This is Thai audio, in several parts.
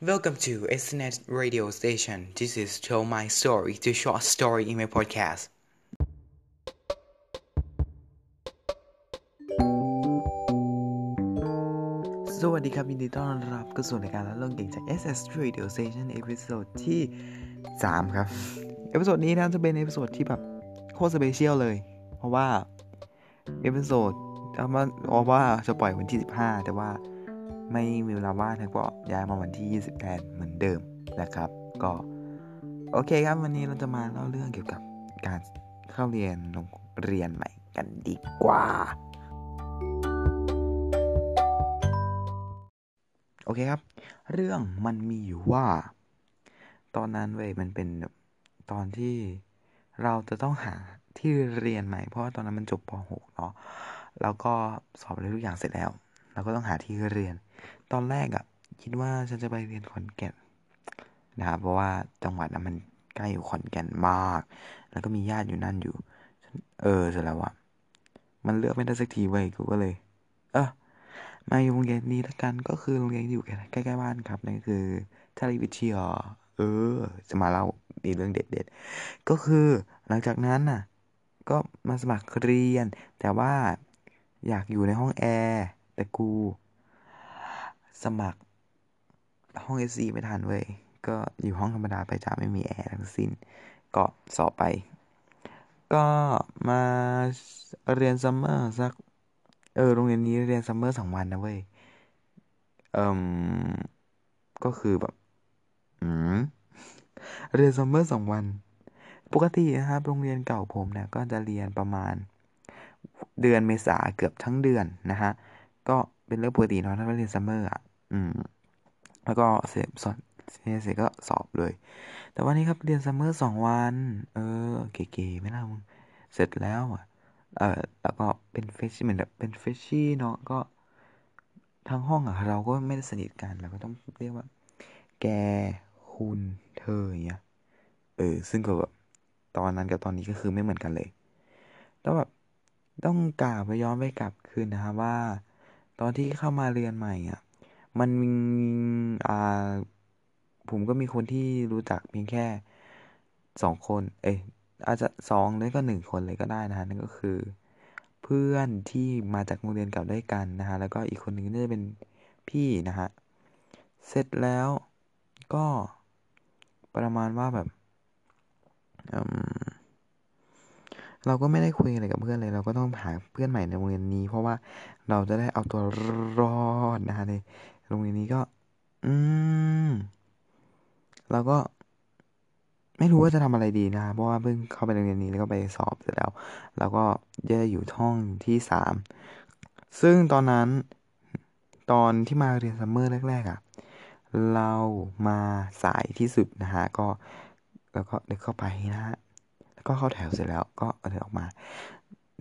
Welcome to SNet Radio Station. This is Tell My Story, the short story in my podcast. สวัสดีครับ ยินดีต้อนรับเข้าสู่รายการเล่าเรื่องเก่งจาก SS Radio Station episode ที่ 3 ครับ episode นี้นะจะเป็นเอพิโซดที่แบบโคตร special เลย เพราะว่า episode เอามาเอาว่าจะปล่อยวันที่ 15 แต่ว่า ไม่มีเวลาว่างนะก็ย้ายมาวันที่ 20แทนเหมือนเดิมนะครับ ก็โอเคครับ วันนี้เราจะมาเล่าเรื่องเกี่ยวกับการเข้าเรียนโรงเรียนใหม่กันดีกว่า โอเคครับ เรื่องมันมีอยู่ว่า ตอนนั้นเว้ยมันเป็นตอนที่เราจะต้องหาที่เรียนใหม่ เพราะว่าตอนนั้นมันจบป .6 เนาะแล้วก็สอบอะไรทุกอย่างเสร็จแล้ว เราก็ต้องหาที่เรียน ตอนแรกอะ่ะ คิดว่าฉันจะไปเรียนขอนแก่นนะครับเพราะว่าจังหวัดนั้นมันใกล้อยู่ขอนแก่นมาก แล้วก็มีญาติอยู่นั่นอยู่ เออเสร็จแล้วอะมันเลือกไม่ได้สักทีเว้ยกูก็เลย เออมาอยู่โรงเรียนนี้ละกันก็คือโรงเรียนที่อยู่ใกล้ๆบ้านครับนั่นก็คือทาริวิทยาเออ จะมาเล่ามีเรื่องเด็ดๆ ก็คือหลังจากนั้นน่ะ ก็มาสมัครเรียน แต่ว่าอยากอยู่ในห้องแอร์ แต่กู สมัครห้อง AC ไม่ทันเว้ย ก็อยู่ห้องธรรมดาไปจ้าไม่มีแอร์ทั้งสิ้น ก็สอบไป ก็มาเรียนซัมเมอร์สัก เออ โรงเรียนนี้เรียนซัมเมอร์สองวันนะเว้ย เอ่มก็คือแบบ อืม เรียนซัมเมอร์สองวัน ปกตินะครับ โรงเรียนเก่าผมเนี่ยก็จะเรียนประมาณ เดือนเมษาเกือบทั้งเดือนนะฮะ ก็เป็นเรื่องปกติเนาะถ้าเรียนซัมเมอร์อะ อืม แล้วก็เสร็จสอนเสร็จก็สอบเลย แต่วันนี้ครับเรียนซัมเมอร์สองวัน เออ เก๋ๆไม่ล่ะมึงเสร็จแล้วอะ เออแล้วก็เป็นเฟชชี่เหมือนแบบเป็นเฟชชี่เนาะก็ทั้งห้องอะเราก็ไม่ได้สนิทกันเราก็ต้องเรียกว่า แกคุณเธออย่างเงี้ยเออ ซึ่งก็แบบตอนนั้นกับตอนนี้ก็คือไม่เหมือนกันเลยแล้วแบบต้องกล่าวไปย้อนไปกลับคืนนะครับว่า ตอนที่เข้ามาเรียนใหม่อะ มันมีอ่า ผมก็มีคนที่รู้จักเพียงแค่สองคน เอ้ยอาจจะสองหรือก็หนึ่งคนเลยก็ได้นะฮะนั่นก็คือ เพื่อนที่มาจากโรงเรียนเก่าด้วยกันนะฮะแล้วก็อีกคนหนึ่งน่าจะเป็นพี่นะฮะเสร็จแล้วก็ประมาณว่าแบบ เราก็ไม่ได้คุยอะไรกับเพื่อนเลย เราก็ต้องหาเพื่อนใหม่ในโรงเรียนนี้ เพราะว่าเราจะได้เอาตัวรอดนะฮะในโรงเรียนนี้ก็ อืมเราก็ ไม่รู้ว่าจะทำอะไรดีนะเพราะว่าเพิ่งเข้าไปโรงเรียนนี้แล้วก็ไปสอบเสร็จแล้ว แล้วก็แย่อยู่ห้องที่สามซึ่งตอนนั้นตอนที่มาเรียนซัมเมอร์แรกๆอะ่ะ เรามาสายที่สุดนะฮะก็ แล้วก็เดินเข้าไปนะฮะ ก็เข้าแถวเสร็จแล้วก็เดินออกมา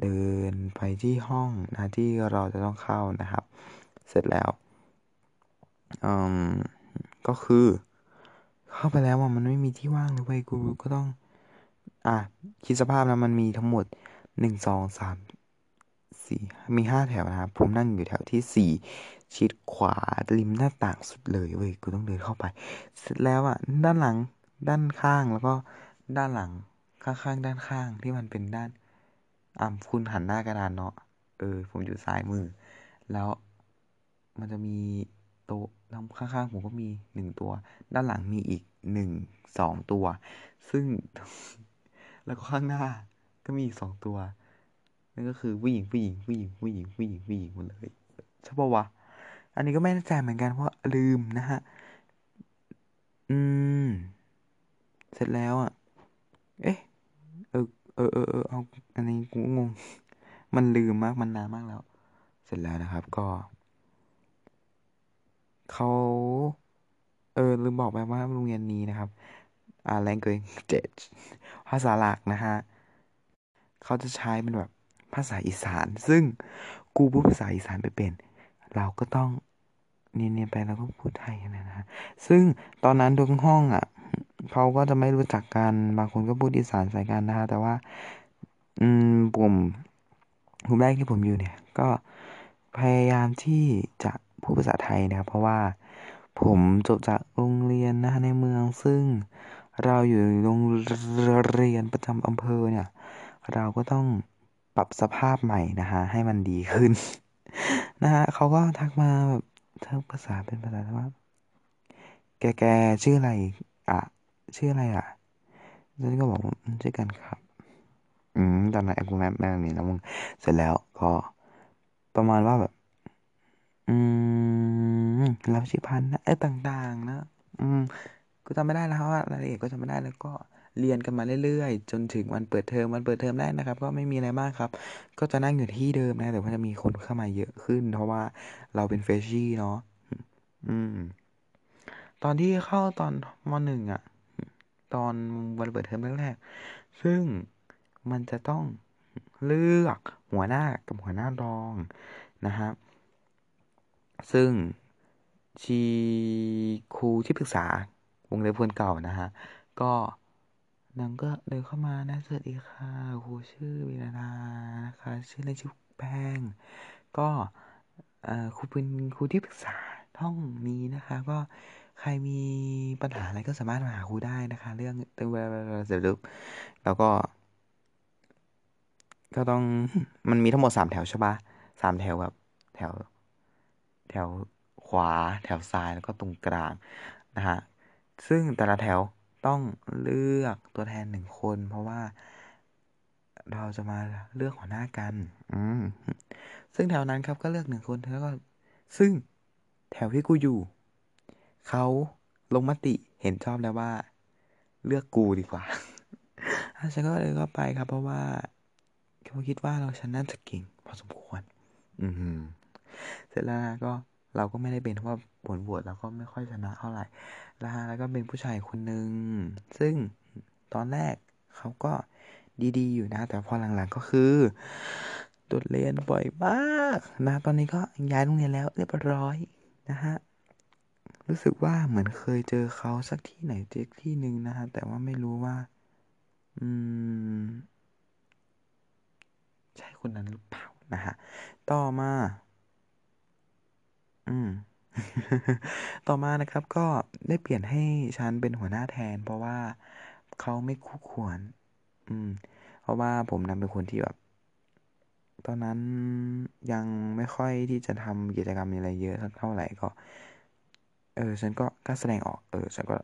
เดินไปที่ห้องนะที่เราจะต้องเข้านะครับ เสร็จแล้วอืมก็คือ เข้าไปแล้วมันไม่มีที่ว่างเลยเว้ยกูก็ต้อง อะคิดสภาพนะมันมีทั้งหมดหนึ่งสองสามสี่มีห้าแถวนะครับผมนั่งอยู่แถวที่สี่ชิดขวาริมหน้าต่างสุดเลยเว้ยกูต้องเดินเข้าไป เสร็จแล้วอะด้านหลังด้านข้างแล้วก็ด้านหลัง ข้างๆด้านข้างที่มันเป็นด้านอ่าคุณหันหน้ากระดานเนาะเออ ผมอยู่ซ้ายมือ แล้วมันจะมีโต๊ะแล้วข้างๆผมก็มีหนึ่งตัว ด้านหลังมีอีกหนึ่งสองตัว ซึ่ง แล้วก็ข้างหน้าก็มีอีกสองตัว นั่นก็คือผู้หญิงผู้หญิงผู้หญิงผู้หญิงผู้หญิงผู้หญิงหมดเลยใช่ปะวะอันนี้ก็ไม่แน่ใจเหมือนกันเพราะลืมนะฮะ อืม เสร็จแล้วอะเอ๊ะ เออเออเออเอาอันนี้กูงง มันลืมมากมันนานมากแล้ว เสร็จแล้วนะครับ ก็เขาเออลืมบอกไปว่าโรงเรียนนี้นะครับ อ่า language ภาษาหลักนะฮะเขาจะใช้เป็นแบบภาษาอีสาน ซึ่งกูพูดภาษาอีสานไปเป็น เราก็ต้องเนียนๆไปแล้วก็พูดไทยนะฮะซึ่งตอนนั้นทุกห้องอะ เขาก็จะไม่รู้จักกัน บางคนก็พูดอีสานใส่กันนะฮะ แต่ว่า อืมผมกลุ่มแรกที่ผมอยู่เนี่ย ก็พยายามที่จะพูดภาษาไทยนะครับ เพราะว่าผมจบจากโรงเรียนนะในเมือง ซึ่งเราอยู่โรงเรียนประจำอำเภอเนี่ย เราก็ต้องปรับสภาพใหม่นะฮะ ให้มันดีขึ้น นะฮะเขาก็ทักมาแบบทักภาษาเป็นภาษาว่าแกแกชื่ออะไร อะ ชื่ออะไรอะฉันก็บอกชื่อกันครับ อืมตอนนั้นกูแม่แม่นี่แล้วมึงเสร็จแล้วก็ประมาณว่าแบบ อืมรับชิพันนะเออต่างๆ นะ อืมกูจำไม่ได้แล้วว่ารายละเอียดก็จำไม่ได้แล้วก็เรียนกันมาเรื่อยๆ จนถึงวันเปิดเทอมวันเปิดเทอมแรกนะครับ ก็ไม่มีอะไรมากครับ ก็จะนั่งอยู่ที่เดิมนะ แต่ว่าจะมีคนเข้ามาเยอะขึ้น เพราะว่าเราเป็นเฟชชี่เนาะอืม ตอนที่เข้าตอนมหนึ่งอะ ตอนวันเปิดเทอมแรกๆซึ่งมันจะต้องเลือกหัวหน้ากับหัวหน้ารองนะครับ ซึ่งชีครูที่ปรึกษาวงเล็บเพื่อนเก่านะฮะ ก็นางก็เดินเข้ามานะสวัสดีค่ะครูชื่อวินานานะคะชื่อเล่นชื่อแป้ง ก็ครูเป็นครูที่ปรึกษาห้องนี้นะคะ ก็ ใครมีปัญหาอะไรก็สามารถมาหาครูได้นะคะ เรื่องเรื่องเสร็จแล้วแล้วก็ ก็ต้องมันมีทั้งหมดสามแถวใช่ปะสามแถวแบบแถว แถวขวา แถวซ้ายแล้วก็ตรงกลางนะฮะซึ่งแต่ละแถวต้องเลือกตัวแทนหนึ่งคน เพราะว่าเราจะมาเลือกหัวหน้ากัน อืมซึ่งแถวนั้นครับก็เลือกหนึ่งคนแล้วก็ ซึ่งแถวที่กูอยู่ เขาลงมติเห็นชอบแล้วว่า เลือกกูดีกว่าฉันก็เลยก็ไปครับ เพราะว่าเขาคิดว่าเราฉันน่าจะเก่งพอสมควร อืมเสร็จแล้วก็เราก็ไม่ได้เป็นเพราะว่าผลบวชเราก็ไม่ค่อยชนะเท่าไหร่แล้วแล้วก็เป็นผู้ชายคนหนึ่งซึ่งตอนแรกเขาก็ดีๆ อยู่นะ แต่พอหลังๆก็คือตดเรียนบ่อยมากนะ ตอนนี้ก็ย้ายโรงเรียนแล้วเรียบร้อยนะฮะ รู้สึกว่าเหมือนเคยเจอเขาสักที่ไหนเจ๊ที่หนึ่งนะฮะ แต่ว่าไม่รู้ว่า อืม ใช่คนนั้นหรือเปล่านะฮะ ต่อมา อืม ต่อมานะครับ ก็ได้เปลี่ยนให้ฉันเป็นหัวหน้าแทน เพราะว่าเขาไม่คู่ควร อืม เพราะว่าผมนั้นเป็นคนที่แบบตอนนั้นยังไม่ค่อยที่จะทำกิจกรรมอะไรเยอะเท่าไหร่ก็ เออ ฉันก็กล้าแสดงออก เออ ฉันก็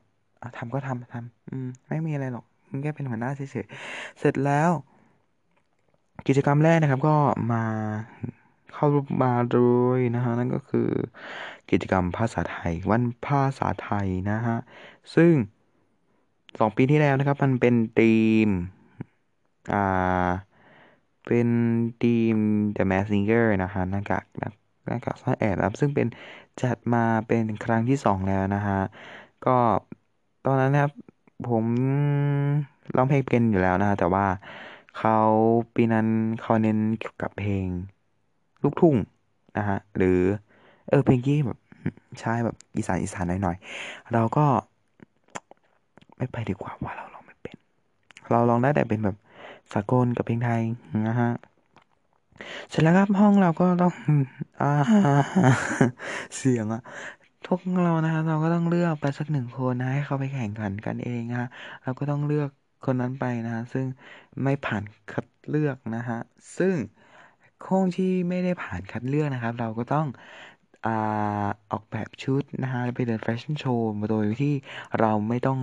ทำก็ทำทำอืม ไม่มีอะไรหรอกมึงแค่เป็นหัวหน้าเฉยๆ เสร็จแล้ว กิจกรรมแรกนะครับ ก็มาเข้ารูปมาโดยนะฮะ นั่นก็คือ กิจกรรมภาษาไทย วันภาษาไทยนะฮะ ซึ่งสองปีที่แล้วนะครับ มันเป็นธีม อ่า เป็นทีม The Mask Singer นะฮะหน้ากากห น้ากากซ่อนแอบครับซึ่งเป็นจัดมาเป็นครั้งที่สองแล้วนะฮะก็ตอนนั้นนะครับผมร้องเพลงเป็นอยู่แล้วนะฮะแต่ว่าเขาปีนั้นเขาเน้นเกี่ยวกับเพลงลูกทุ่งนะฮะหรือเออเพลงที่แบบใช่แบบอีสานอีสานหน่อยๆ เราก็ไม่ไปดีกว่าว่าเราลองไม่เป็น เราลองได้แต่เป็นแบบสากลกับเพลงไทยนะฮะ เสร็จแล้วครับห้องเราก็ต้องอ่าเสียงอะทุกเรานะฮะเราก็ต้องเลือกไปสักหนึ่งคนนะให้เขาไปแข่งขันกันเองฮะเราก็ต้องเลือกคนนั้นไปนะฮะซึ่งไม่ผ่านคัดเลือกนะฮะซึ่งห้งที่ไม่ได้ผ่านคัดเลือกนะครับ เราก็ต้องอออกแบบชุดนะฮะไปเดินแฟชั่นโชว์มาโดยที่เราไม่ต้อง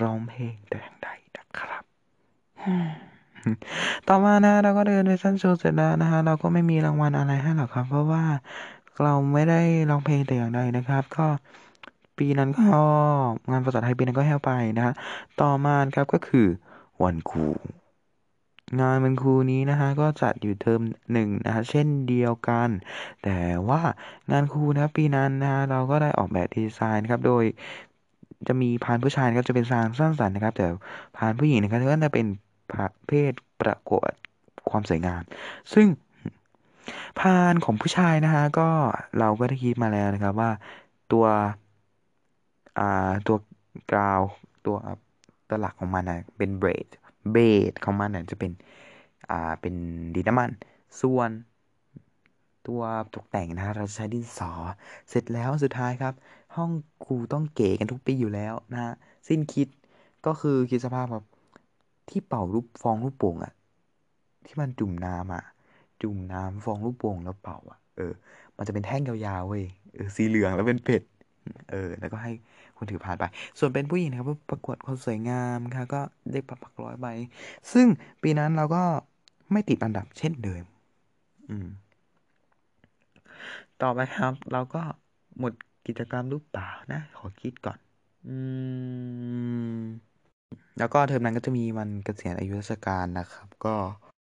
ร้องเพลงแต่อย่างใดนะครับ ต่อมานะเราก็เดินแฟชั่นโชว์เสร็จแล้วนะฮะเราก็ไม่มีรางวัลอะไรให้หรอกครับ เพราะว่าเราไม่ได้ร้องเพลงแต่อย่างใดนะครับ ก็ปีนั้นก็งานภาษาไทยปีนั้นก็แห้วไปนะฮะต่อมาครับก็คือวันครูงานวันครูนี้นะฮะก็จัดอยู่เทอมหนึ่งนะฮะเช่นเดียวกัน แต่ว่างานครูนะปีนั้นนะฮะเราก็ได้ออกแบบดีไซน์ครับ โดยจะมีพานผู้ชายก็จะเป็นสร้างสร้างสรรค์นะครับ แต่พานผู้หญิงนะครับก็จะเป็น เพศประกวดความสวยงาม ซึ่งพานของผู้ชายนะฮะก็เราก็ได้คิดมาแล้วนะครับว่าตัวอ่าตัวกราวตัวตัวหลักของมันนะเป็นเบรดเบสของมันเนี่ยจะเป็นอ่าเป็นดินน้ำมัน ส่วนตัวตกแต่งนะเราใช้ดินสอ เสร็จแล้วสุดท้ายครับ ห้องกูต้องเก๋กันทุกปีอยู่แล้วนะฮะสิ้นคิดก็คือคิดสภาพแบบ ที่เป่ารูปฟองลูกโป่งอะที่มันจุ่มน้ำอะจุ่มน้ำฟองลูกโป่งแล้วเป่าอะเออ มันจะเป็นแท่งยาวๆเว้ยเออสีเหลืองแล้วเป็นเป็ดเออ แล้วก็ให้คนถือผ่านไป ส่วนเป็นผู้หญิงนะครับประกวดความสวยงามค่ะก็ได้ปักปักร้อยใบ ซึ่งปีนั้นเราก็ไม่ติดอันดับเช่นเดิม อืม ต่อไปครับ เราก็หมดกิจกรรมรูปเปล่านะ ขอคิดก่อน อืม แล้วก็เทอมนั้นก็จะมีวันเกษียณอายุราชการนะครับ ก็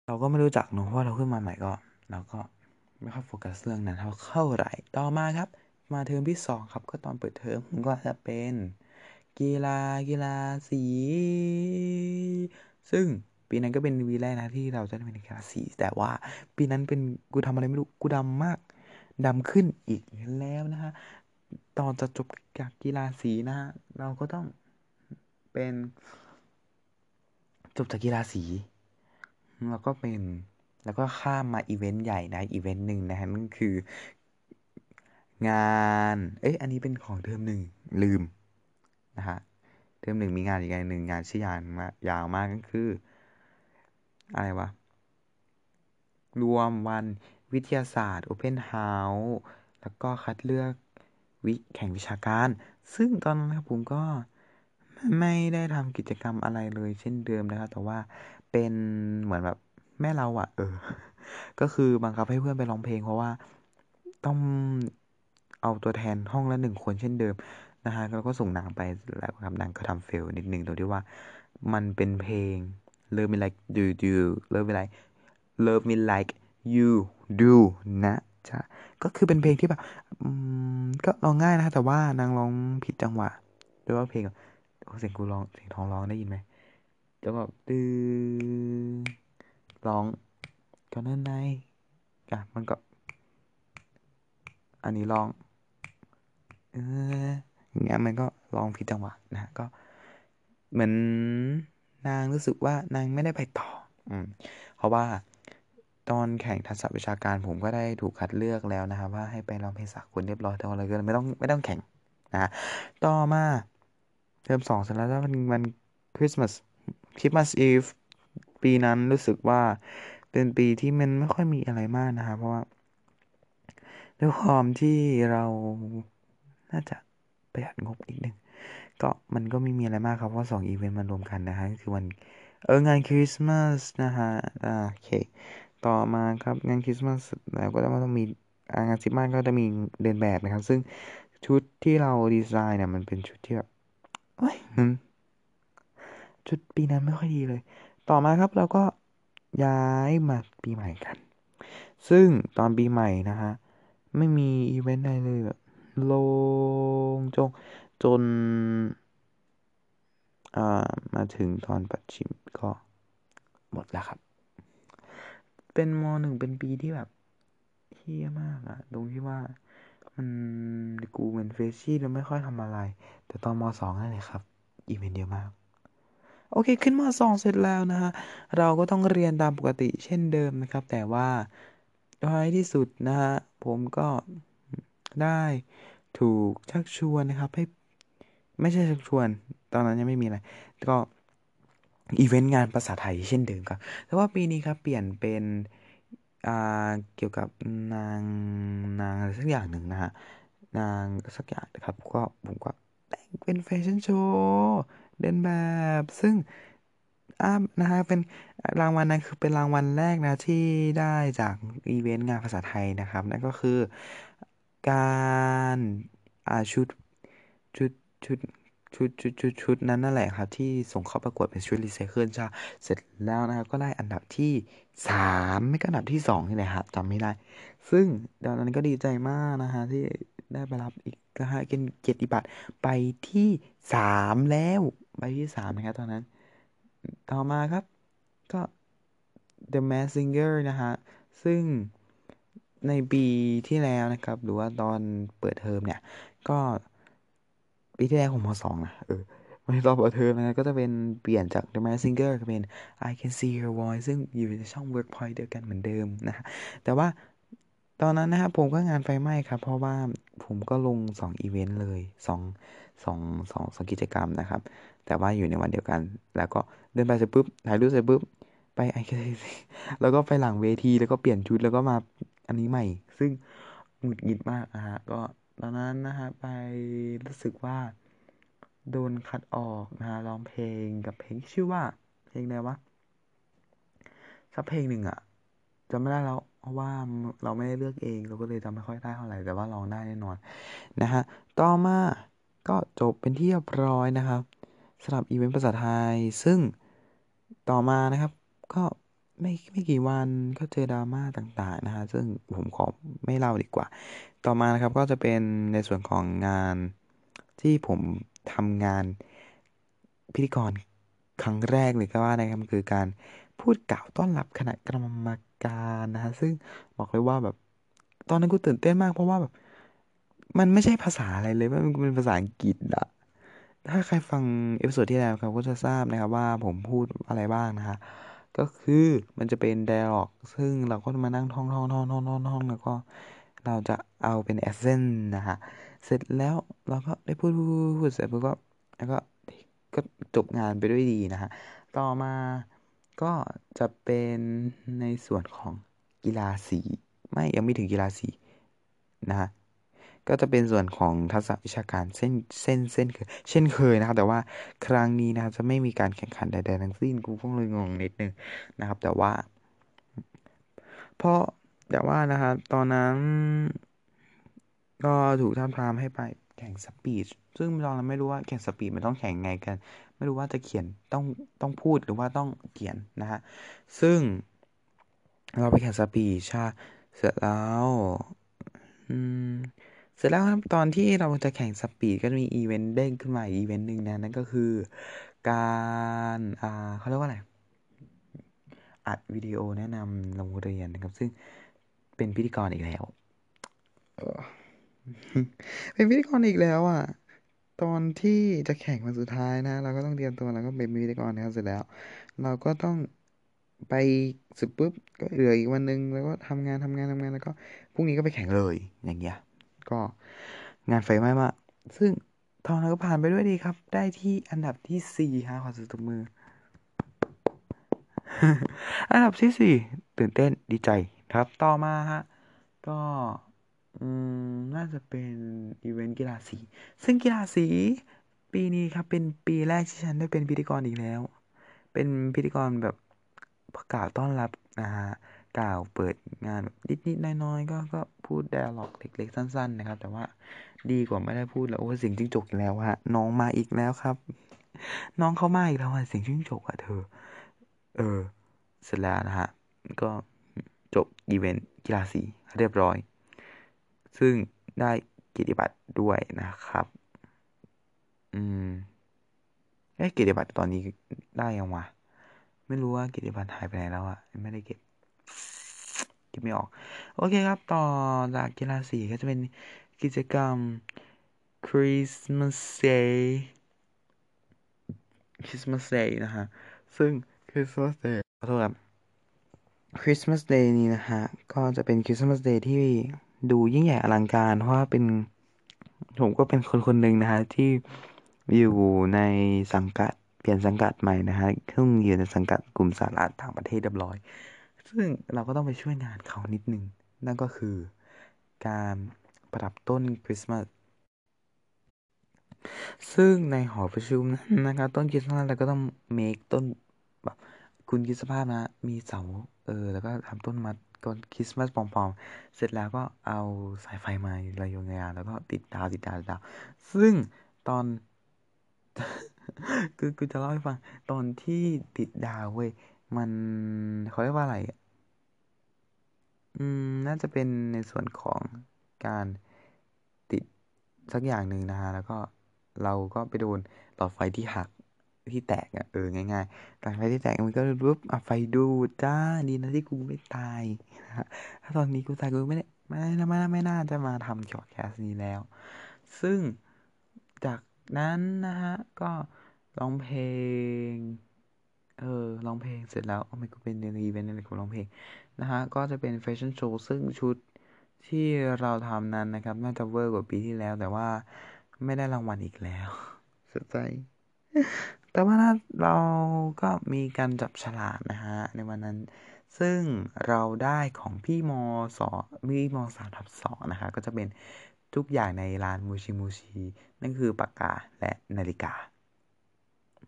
เราก็ไม่รู้จักเนอะเพราะเราขึ้นมาใหม่ก็เราก็ไม่ค่อยโฟกัสเรื่องนั้นเท่าเข้าไหร่ต่อมาครับ มาเทอมที่สองครับ ก็ตอนเปิดเทอมก็จะเป็น กีฬากีฬาสี ซึ่งปีนั้นก็เป็นวีแรกนะที่เราจะได้เป็นกีฬาสี แต่ว่าปีนั้นเป็นกูทำอะไรไม่รู้กูดำมากดำขึ้นอีกแล้วนะฮะตอนจะจบจากกีฬาสีนะฮะเราก็ต้องเป็น จบจากกีฬาสีแล้วก็เป็นแล้วก็ข้ามมาอีเวนต์ใหญ่นะอีเวนต์หนึ่งนะฮะนั่นคืองานเอ้ยอันนี้เป็นของเทอมหนึ่งลืมนะฮะเทอมหนึ่งมีงานอีกงานหนึ่งงานชื่อยานมายาวมากก็คือ อะไรวะ รวมวันวิทยาศาสตร์ Open House แล้วก็คัดเลือกวิแข่งวิชาการ ซึ่งตอนนั้นครับผมก็ ไม่ได้ทำกิจกรรมอะไรเลยเช่นเดิมนะครับ แต่ว่าเป็นเหมือนแบบแม่เราอะเออ ก็คือบังคับให้เพื่อนไปร้องเพลงเพราะว่าต้องเอาตัวแทนห้องละหนึ่งคนเช่นเดิมนะฮะแล้วก็ส่งนางไปแล้วครับนางก็ทำเฟลนิดนึงตรงที่ว่ามันเป็นเพลง Love Me Like You Do Love Me Like Love Me Like You Do นะจ๊ะก็คือเป็นเพลงที่แบบก็ร้องง่ายนะแต่ว่านางร้องผิดจังหวะด้วยว่าเพลง เสียงกูร้องเสียงท้องร้องได้ยินไหมจะแบบดื้อร้องก็นั่นไงอะมันก็ อันนี้ร้อง เอออย่างเงี้ยมันก็ร้องผิดจังหวะนะก็เหมือนนางรู้สึกว่านางไม่ได้ไปต่อ อืม เพราะว่าตอนแข่งทักษะวิชาการผมก็ได้ถูกคัดเลือกแล้วนะครับว่าให้ไปร้องเพลงสากลเรียบร้อยแต่าเราก็ไม่ต้องไม่ต้องแข่งนะ ต่อมา เทอมสองเสร็จแล้วแล้วมันมันคริสต์มาสคริสต์มาสอีฟปีนั้นรู้สึกว่าเป็นปีที่มันไม่ค่อยมีอะไรมากนะครับเพราะว่าด้วยความที่เราน่าจะประหยัดงบนิดนึงก็มันก็ไม่มีอะไรมากครับเพราะสองอีเวนต์มันรวมกันนะฮะก็คือวันเอองานคริสต์มาสนะฮะอ่าโอเค ต่อมาครับงานคริสต์มาสแล้วก็ต้องมีงานคริสต์มาสก็จะมีเดินแบบนะครับ ซึ่งชุดที่เราดีไซน์เนี่ยมันเป็นชุดที่แบบ เฮ้ยมันชุดปีนั้นไม่ค่อยดีเลย ต่อมาครับเราก็ย้ายมาปีใหม่กัน ซึ่งตอนปีใหม่นะฮะ ไม่มีอีเวนต์อะไรเลยแบบลงจงจนมาถึงตอนปัจฉิมก็หมดแล้วครับ เป็นมหนึ่งเป็นปีที่แบบเฮี้ยมากอะตรงที่ว่า มันกูเป็นเฟชชี่แล้วไม่ค่อยทำอะไร แต่ตอนมสองนั่นเลยครับอีเวนต์เยอะมาก โอเคขึ้นมสองเสร็จแล้วนะฮะ เราก็ต้องเรียนตามปกติเช่นเดิมนะครับ แต่ว่าท้ายที่สุดนะฮะ ผมก็ได้ถูกชักชวนนะครับให้ไม่ใช่ชักชวน ตอนนั้นยังไม่มีอะไร ก็อีเวนต์งานภาษาไทยเช่นเดิมครับ แต่ว่าปีนี้ครับเปลี่ยนเป็น เกี่ยวกับนางนางอะไรสักอย่างหนึ่งนะฮะนางสักอย่างนะครับก็ผมก็แต่งเป็นแฟชั่นโชว์เดินแบบซึ่งอ่านะฮะเป็นรางวัลนั้นคือเป็นรางวัลแรกนะที่ได้จากอีเวนต์งานภาษาไทยนะครับนั่นก็คือการอ่าชุดชุดชุด ชุดชุดชุดชุดนั้นนั่นแหละครับ ที่ส่งเข้าประกวดเป็นชุดรีไซเคิลใช่เสร็จแล้วนะครับก็ได้อันดับที่สามไม่ก็อันดับที่สองนี่แหละครับจำไม่ได้ ซึ่งตอนนั้นก็ดีใจมากนะฮะที่ได้ไปรับอีกนะฮะเกียรติบัตรไปที่สามแล้วไปที่สามนะครับตอนนั้น ต่อมาครับก็ The Mask Singer นะฮะซึ่งในปีที่แล้วนะครับ หรือว่าตอนเปิดเทอมเนี่ย ก็ ปีที่แล้วของมสองนะเออไม่ตอนเปิดเทอมนะก็จะเป็นเปลี่ยนจาก The Mask Singer เป็น I Can See Your Voice ซึ่งอยู่ในช่อง Workpoint เดียวกันเหมือนเดิมนะฮะแต่ว่าตอนนั้นนะครับผมก็งานไฟไหม้ครับ เพราะว่าผมก็ลงสองอีเวนต์เลยสองสองสองกิจกรรมนะครับ แต่ว่าอยู่ในวันเดียวกัน แล้วก็เดินไปเสร็จปุ๊บถ่ายรูปเสร็จปุ๊บไปไอคแล้วก็ไปหลังเวทีแล้วก็เปลี่ยนชุดแล้วก็มาอันนี้ใหม่ ซึ่งหงุดหงิดมากนะฮะก็ ตอนนั้นนะฮะไปรู้สึกว่าโดนคัดออกนะฮะร้องเพลงกับเพลงชื่อว่า เพลงอะไรวะสักเพลงหนึ่งอะจำไม่ได้แล้วเพราะว่าเราไม่ได้เลือกเองเราก็เลยจำไม่ค่อยได้เท่าไหร่แต่ว่าร้องได้แน่นอนนะฮะต่อมาก็จบเป็นที่เรียบร้อยนะครับสำหรับอีเวนต์ภาษาไทย ซึ่งต่อมานะครับ ก็ ไม่ไม่กี่วันก็เจอดราม่าต่างๆนะฮะซึ่งผมขอไม่เล่าดีกว่า ต่อมานะครับก็จะเป็นในส่วนของงานที่ผมทำงานพิธีกรครั้งแรกเลยก็ว่านะครับคือการพูดกล่าวต้อนรับคณะกรรมการนะฮะซึ่งบอกเลยว่าแบบตอนนั้นกูตื่นเต้นมาก เพราะว่าแบบมันไม่ใช่ภาษาอะไรเลยมันเป็นภาษาอังกฤษอะถ้าใครฟัง episode ที่แล้วครับก็จะทราบนะครับว่าผมพูดอะไรบ้างนะฮะ ก็คือมันจะเป็น dialogซึ่งเราก็มานั่งท่องท่องท่องท่องท่องท่องแล้วก็เราจะเอาเป็นแอสเซนนะฮะเสร็จแล้วเราก็ได้พูดพูดพูดเสร็จปุ๊บก็แล้วก็ก็จบงานไปด้วยดีนะฮะต่อมาก็จะเป็นในส่วนของกีฬาสี ไม่ยังไม่ถึงกีฬาสีนะฮะ ก็จะเป็นส่วนของทักษะวิชาการเส้นเส้นเส้นเคยเช่นเคยนะครับ แต่ว่าครั้งนี้นะครับจะไม่มีการแข่งขันใดๆทั้งสิ้นกูก็เลยงงนิดนึงนะครับ แต่ว่า เพราะแต่ว่านะครับตอนนั้น ก็ถูกทาบทามให้ไปแข่ง speech ซึ่งเราไม่รู้ว่าแข่ง speech มันต้องแข่งไงกัน ไม่รู้ว่าจะเขียนต้องต้องพูดหรือว่าต้องเขียนนะฮะซึ่งเราไปแข่ง speech ใช่เสร็จแล้ว อืม เสร็จแล้วครับตอนที่เราจะแข่ง speech ก็มีอีเวนต์เด้งขึ้นมาอีเวนต์หนึ่งนะนั่นก็คือ การอ่าเขาเรียกว่าอะไรอัดวิดีโอแนะนำโรงเรียนนะครับ ซึ่งเป็นพิธีกรอีกแล้วเป็นพิธีกรอีกแล้วอะตอนที่จะแข่งวันสุดท้ายนะ เราก็ต้องเตรียมตัวแล้วก็เป็นพิธีกรนะครับเสร็จแล้ว เราก็ต้องไปสึกปุ๊บก็เหลืออีกวันหนึ่งแล้วก็ทำงานทำงานทำงานแล้วก็พรุ่งนี้ก็ไปแข่งเลยอย่างเงี้ย ก็งานไฟไหม้มาก ซึ่งตอนนั้นก็ผ่านไปด้วยดีครับ ได้ที่อันดับที่สี่ฮะขอสุดตมือ อันดับที่สี่ตื่นเต้นดีใจครับ ต่อมาฮะ ก็อืมน่าจะเป็นอีเวนต์กีฬาสี ซึ่งกีฬาสีปีนี้ครับ เป็นปีแรกที่ฉันได้เป็นพิธีกรอีกแล้ว เป็นพิธีกรแบบประกาศต้อนรับนะฮะกล่าวเปิดงานนิดๆน้อยๆก็ก็ ไดอะล็อกเล็กๆสั้น ๆ นะครับ แต่ว่าดีกว่าไม่ได้พูดแล้วโอ้สียงจิ้งจกอีกแล้วฮะน้องมาอีกแล้วครับ น้องเข้ามาอีกแล้วเสียงจิ้งจกอะเธอ เออ เสร็จแล้วนะฮะก็จบอีเวนต์กีฬาสีเรียบร้อย ซึ่งได้กิจบัตรด้วยนะครับ อืมไอ้กิจบัตรตอนนี้ได้ยังวะ ไม่รู้ว่ากิจบัตรหายไปไหนแล้วอะไม่ได้เก็บ คิดไม่ออก โอเคครับ ต่อจากกีฬาสีก็จะเป็นกิจกรรม Christmas Day Christmas Day นะฮะ ซึ่ง Christmas Day ขอโทษครับ Christmas Day นี้นะฮะ ก็จะเป็น Christmas Day ที่ดูยิ่งใหญ่อลังการ เพราะว่าเป็น ผมก็เป็นคนคนหนึ่งนะฮะ ที่อยู่ในสังกัด เปลี่ยนสังกัดใหม่นะฮะซึ่งอยู่ในสังกัดกลุ่มสาระต่างประเทศเรียบร้อย ซึ่งเราก็ต้องไปช่วยงานเขานิดนึง นั่นก็คือการประดับต้นคริสต์มาส ซึ่งในหอประชุมนั้นนะครับต้นคริสต์มาสเราก็ต้องเมคต้นแบบคุณคิดสภาพนะ มีเสา เออ แล้วก็ทำต้นมาต้นคริสต์มาสปลอมๆ เสร็จแล้วก็เอาสายไฟมาระยงงานแล้วก็ติดดาวติดดาวติดดาว ซึ่งตอนคือกูจะเล่าให้ฟัง ตอนที่ติดดาวเว้ย มันเขาเรียกว่าอะไร อืม น่าจะเป็นในส่วนของการติดสักอย่างหนึ่งนะฮะ แล้วก็เราก็ไปโดนหลอดไฟที่หักที่แตกอะเออง่ายๆหลอดไฟที่แตกมันก็รุบอะไฟดูจ้าดีนะที่กูไม่ตายนะฮะถ้าตอนนี้กูตายกูไม่ได้ไม่ไม่ไม่น่าจะมาทำพอดแคสต์นี้แล้ว ซึ่งจากนั้นนะฮะ ก็ร้องเพลง เออร้องเพลงเสร็จแล้วโอ้ไม่กูเป็นในอีเวนต์อะไรกูร้องเพลงนะฮะก็จะเป็นแฟชั่นโชว์ซึ่งชุดที่เราทำนั้นนะครับ น่าจะเวอร์กว่าปีที่แล้ว แต่ว่าไม่ได้รางวัลอีกแล้วเสียใจ แต่ว่าเราก็มีการจับฉลากนะฮะในวันนั้น ซึ่งเราได้ของพี่มสอพี่มสามทับสองนะคะก็จะเป็นทุกอย่างในร้านมูชิมูชินั่นคือปากกาและนาฬิกา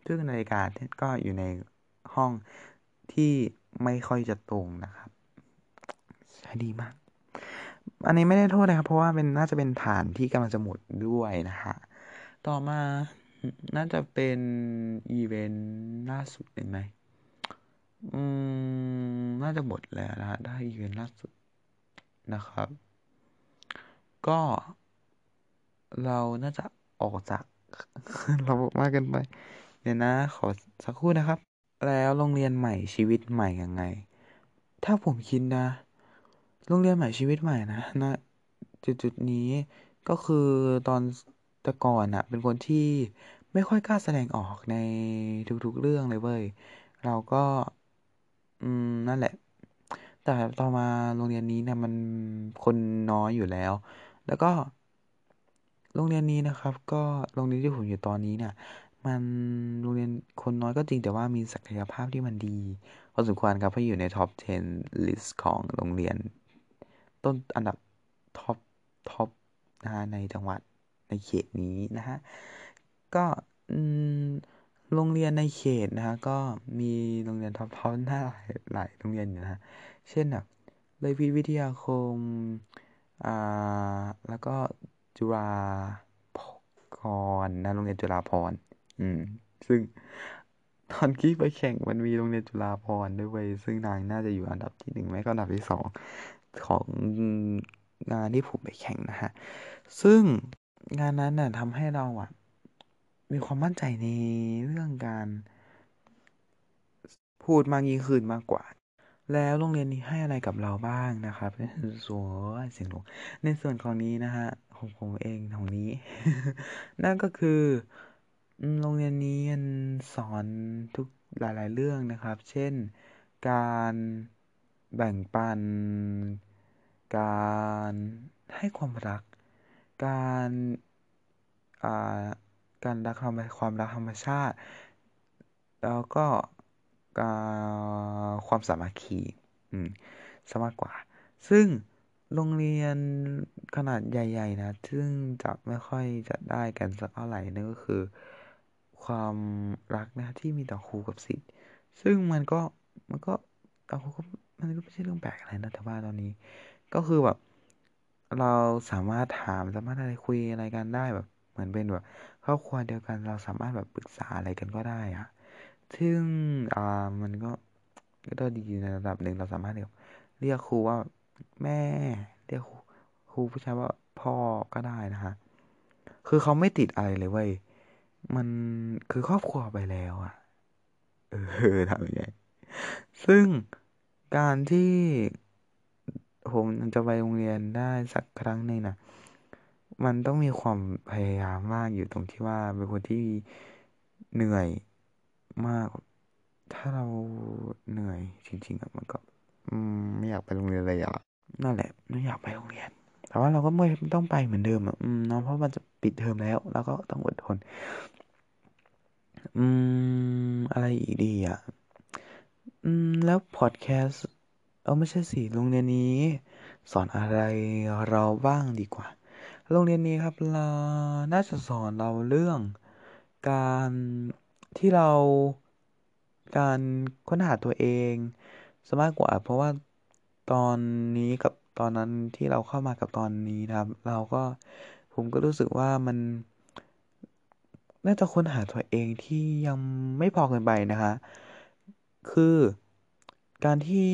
ซึ่งนาฬิกาก็อยู่ใน ห้องที่ไม่ค่อยจะตรงนะครับใช้ดีมาก อันนี้ไม่ได้โทษนะครับ เพราะว่าเป็นน่าจะเป็นฐานที่กำลังจะหมดด้วยนะฮะ ต่อมาน่าจะเป็นอีเวนต์ล่าสุดเห็นไหม อืม น่าจะหมดแล้วนะฮะได้อีเวนต์ล่าสุดนะครับ ก็ เราน่าจะออกจาก เระบบมากเกินไป เดี๋ยวนะ ขอสักครู่นะครับ แล้วโรงเรียนใหม่ชีวิตใหม่ยังไง ถ้าผมคิดนะ โรงเรียนใหม่ชีวิตใหม่นะนะจุดจุดนี้ก็คือตอนแต่ก่อนอะเป็นคนที่ไม่ค่อยกล้าแสดงออกในทุกๆเรื่องเลยเว้ย เราก็ อืม นั่นแหละ แต่ต่อมาโรงเรียนนี้นี่ยมันคนน้อยอยู่แล้ว แล้วก็ โรงเรียนนี้นะครับ ก็โรงเรียนที่ผมอยู่ตอนนี้เนี่ย มันโรงเรียนคนน้อยก็จริงแต่ว่ามีศักยภาพที่มันดีพอสมควรครับเพราะอยู่ในท็อป 10 list ของโรงเรียน ต้นอันดับ top top นะในจังหวัดในเขตนี้นะฮะ ก็โรงเรียนในเขตนะฮะก็มีโรงเรียน top top หน้าหลายหลายโรงเรียนอยู่นะฮะเช่นแบบเลยพิวิทยาคมอ่าแล้วก็จุฬาภรณ์นะโรงเรียนจุฬาภรณ์ อืม ซึ่งตอนกี้ไปแข่งมันมีโรงเรียนจุฬาภรณ์ด้วยเว้ยซึ่งนางน่าจะอยู่อันดับที่หนึ่งไม่ก็อันดับที่สองของงานที่ผมไปแข่งนะฮะ ซึ่งงานนั้นน่ะทำให้เราอะ มีความมั่นใจในเรื่องการพูดมากยิ่งขึ้นมากกว่า แล้วโรงเรียนนี้ให้อะไรกับเราบ้างนะครับในส่วนเสียงหลงในส่วนของนี้นะฮะของผมเองของนี้ นั่นก็คือ โรงเรียนนี้สอนทุกหลาย ๆ เรื่องนะครับ เช่น การแบ่งปัน การให้ความรัก การการรักธรรมความรักธรรมชาติ แล้วก็ความสามัคคีสมากกว่า ซึ่งโรงเรียนขนาดใหญ่ ๆ นะ ซึ่งจะไม่ค่อยจะได้กันสักเท่าไหร่นั่นก็คือ ความรักนะที่มีต่อครูกับศิษย์ซึ่งมันก็มันก็ต่อครูก็มันก็ไม่ใช่เรื่องแปลกอะไรนะแต่ว่าตอนนี้ ก็คือแบบ เราสามารถถามสามารถอะไรคุยอะไรกันได้แบบ เหมือนเป็นแบบครอบครัวเดียวกัน เราสามารถแบบปรึกษาอะไรกันก็ได้อะซึ่งอ่ามันก็ก็ดีในระดับหนึ่งเราสามารถเรียกเรียกครูว่าแม่เรียกครูผู้ชายว่าพ่อก็ได้นะฮะ คือเขาไม่ติดอะไรเลยเว้ย มันคือครอบครัวไปแล้วอะเออทำยังไง ซึ่งการที่ผมจะไปโรงเรียนได้สักครั้งหนึ่งนะมันต้องมีความพยายามมากอยู่ตรงที่ว่าเป็นคนที่เหนื่อยมาก ถ้าเราเหนื่อยจริงๆอะมันก็ไม่อยากไปโรงเรียนเลยอะนั่นแหละไม่อยากไปโรงเรียน แต่ว่าเราก็ไม่ต้องไปเหมือนเดิมอะเนาะเพราะมันจะ ปิดเทอมแล้ว แล้วก็ต้องอดทน อืม อะไรอีกดีอะ อืม แล้วพอดแคสต์เอาไม่ใช่สิโรงเรียนนี้ สอนอะไรเราบ้างดีกว่า โรงเรียนนี้ครับเราน่าจะสอนเราเรื่อง การที่เราการค้นหาตัวเองซะมากกว่า เพราะว่าตอนนี้กับตอนนั้นที่เราเข้ามากับตอนนี้นะครับ เราก็ ผมก็รู้สึกว่ามัน น่าจะค้นหาตัวเองที่ยังไม่พอเกินไปนะคะ คือการที่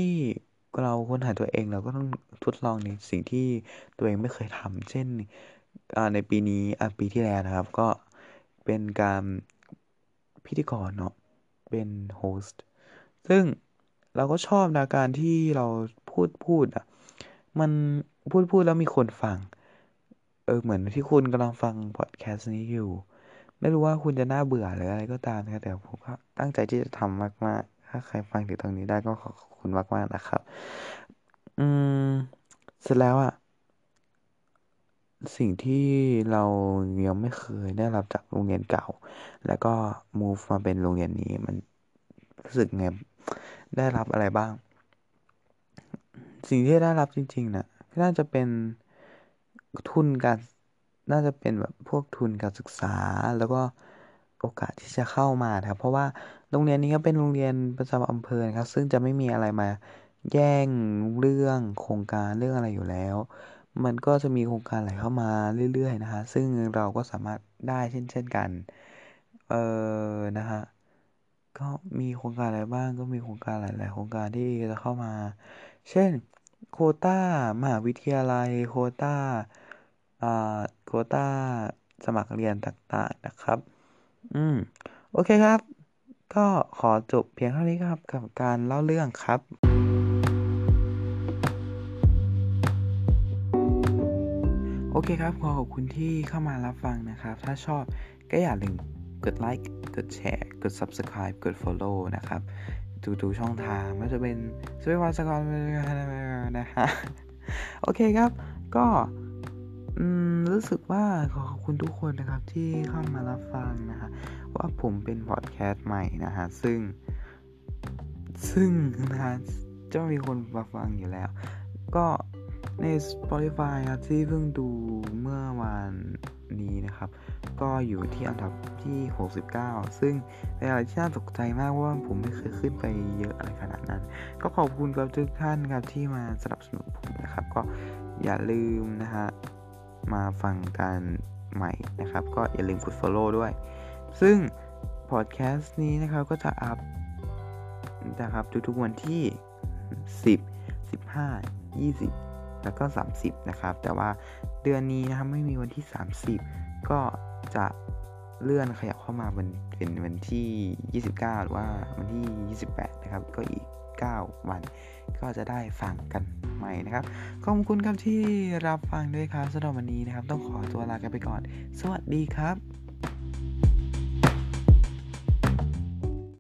เราค้นหาตัวเองเราก็ต้องทดลองในสิ่งที่ตัวเองไม่เคยทำเช่นในปีนี้ปีที่แล้วนะครับ ก็เป็นการพิธีกรเนาะเป็นโฮสต์ซึ่งเราก็ชอบนะการที่เราพูดพูดอะ มันพูดพูดแล้วมีคนฟัง เออเหมือนที่คุณกำลังฟังพอดแคสต์นี้อยู่ ไม่รู้ว่าคุณจะน่าเบื่อหรืออะไรก็ตามนะแต่ผมก็ตั้งใจที่จะทำมากๆ ถ้าใครฟังถึงตรงนี้ได้ก็ขอบคุณมากๆนะครับ อืมเสร็จแล้วอะสิ่งที่เรายังไม่เคยได้รับจากโรงเรียนเก่า แล้วก็ move มาเป็นโรงเรียนนี้มันรู้สึกไงได้รับอะไรบ้าง สิ่งที่ได้รับจริงๆนะน่าจะเป็น ทุนการน่าจะเป็นแบบพวกทุนการศึกษา แล้วก็โอกาสที่จะเข้ามาครับ เพราะว่าโรงเรียนนี้ก็เป็นโรงเรียนประจำอำเภอครับ ซึ่งจะไม่มีอะไรมาแย่งเรื่องโครงการเรื่องอะไรอยู่แล้ว มันก็จะมีโครงการไหลเข้ามาเรื่อยๆนะฮะซึ่งเราก็สามารถได้เช่นเช่นกัน เออนะฮะก็มีโครงการอะไรบ้างก็มีโครงการหลาย ๆ โครงการที่จะเข้ามา เช่น โควต้ามหาวิทยาลัย โควต้าอ่าโควต้าสมัครเรียนต่างๆนะครับ อืม โอเคครับ ก็ขอจบเพียงเท่านี้ครับกับการเล่าเรื่องครับ โอเคครับ ขอขอบคุณที่เข้ามารับฟังนะครับ ถ้าชอบก็อย่าลืมกดไลค์ กดแชร์ กด Subscribe กด Follow นะครับ ทุกๆช่องทางไม่ว่าจะเป็นสวีวัสกอรนะฮะโอเคครับก็รู้สึกว่าขอขอบคุณทุกคนนะครับที่เข้ามารับฟังนะฮะว่าผมเป็นพอดแคสต์ใหม่นะฮะซึ่ง ซึ่งนะฮะจะมีคนมาฟังอยู่แล้ว ก็ใน Spotify ครับที่เพิ่งดูเมื่อวานนี้นะครับ ก็อยู่ที่อันดับที่ 69 ซึ่งเป็นอะไรที่น่าตกใจมากว่าผมไม่เคยขึ้นไปเยอะอะไรขนาดนั้น ก็ขอบคุณกับทุกท่านครับที่มาสนับสนุนผมนะครับ ก็อย่าลืมนะฮะมาฟังกันใหม่นะครับ ก็อย่าลืมกด follow ด้วย ซึ่งพอดแคสต์นี้นะครับก็จะอัพนะครับทุกๆวันที่ 10 15 20 แล้วก็ 30 นะครับ แต่ว่าเดือนนี้นะครับไม่มีวันที่ 30 ก็ จะเลื่อนขยับเข้ามาเป็นเป็นวันที่ 29 หรือว่าวันที่ 28 นะครับ ก็อีก 9 วันก็จะได้ฟังกันใหม่นะครับ ขอบคุณครับที่รับฟังด้วยครับสำหรับวันนี้นะครับ ต้องขอตัวลากันไปก่อน สวัสดีครับ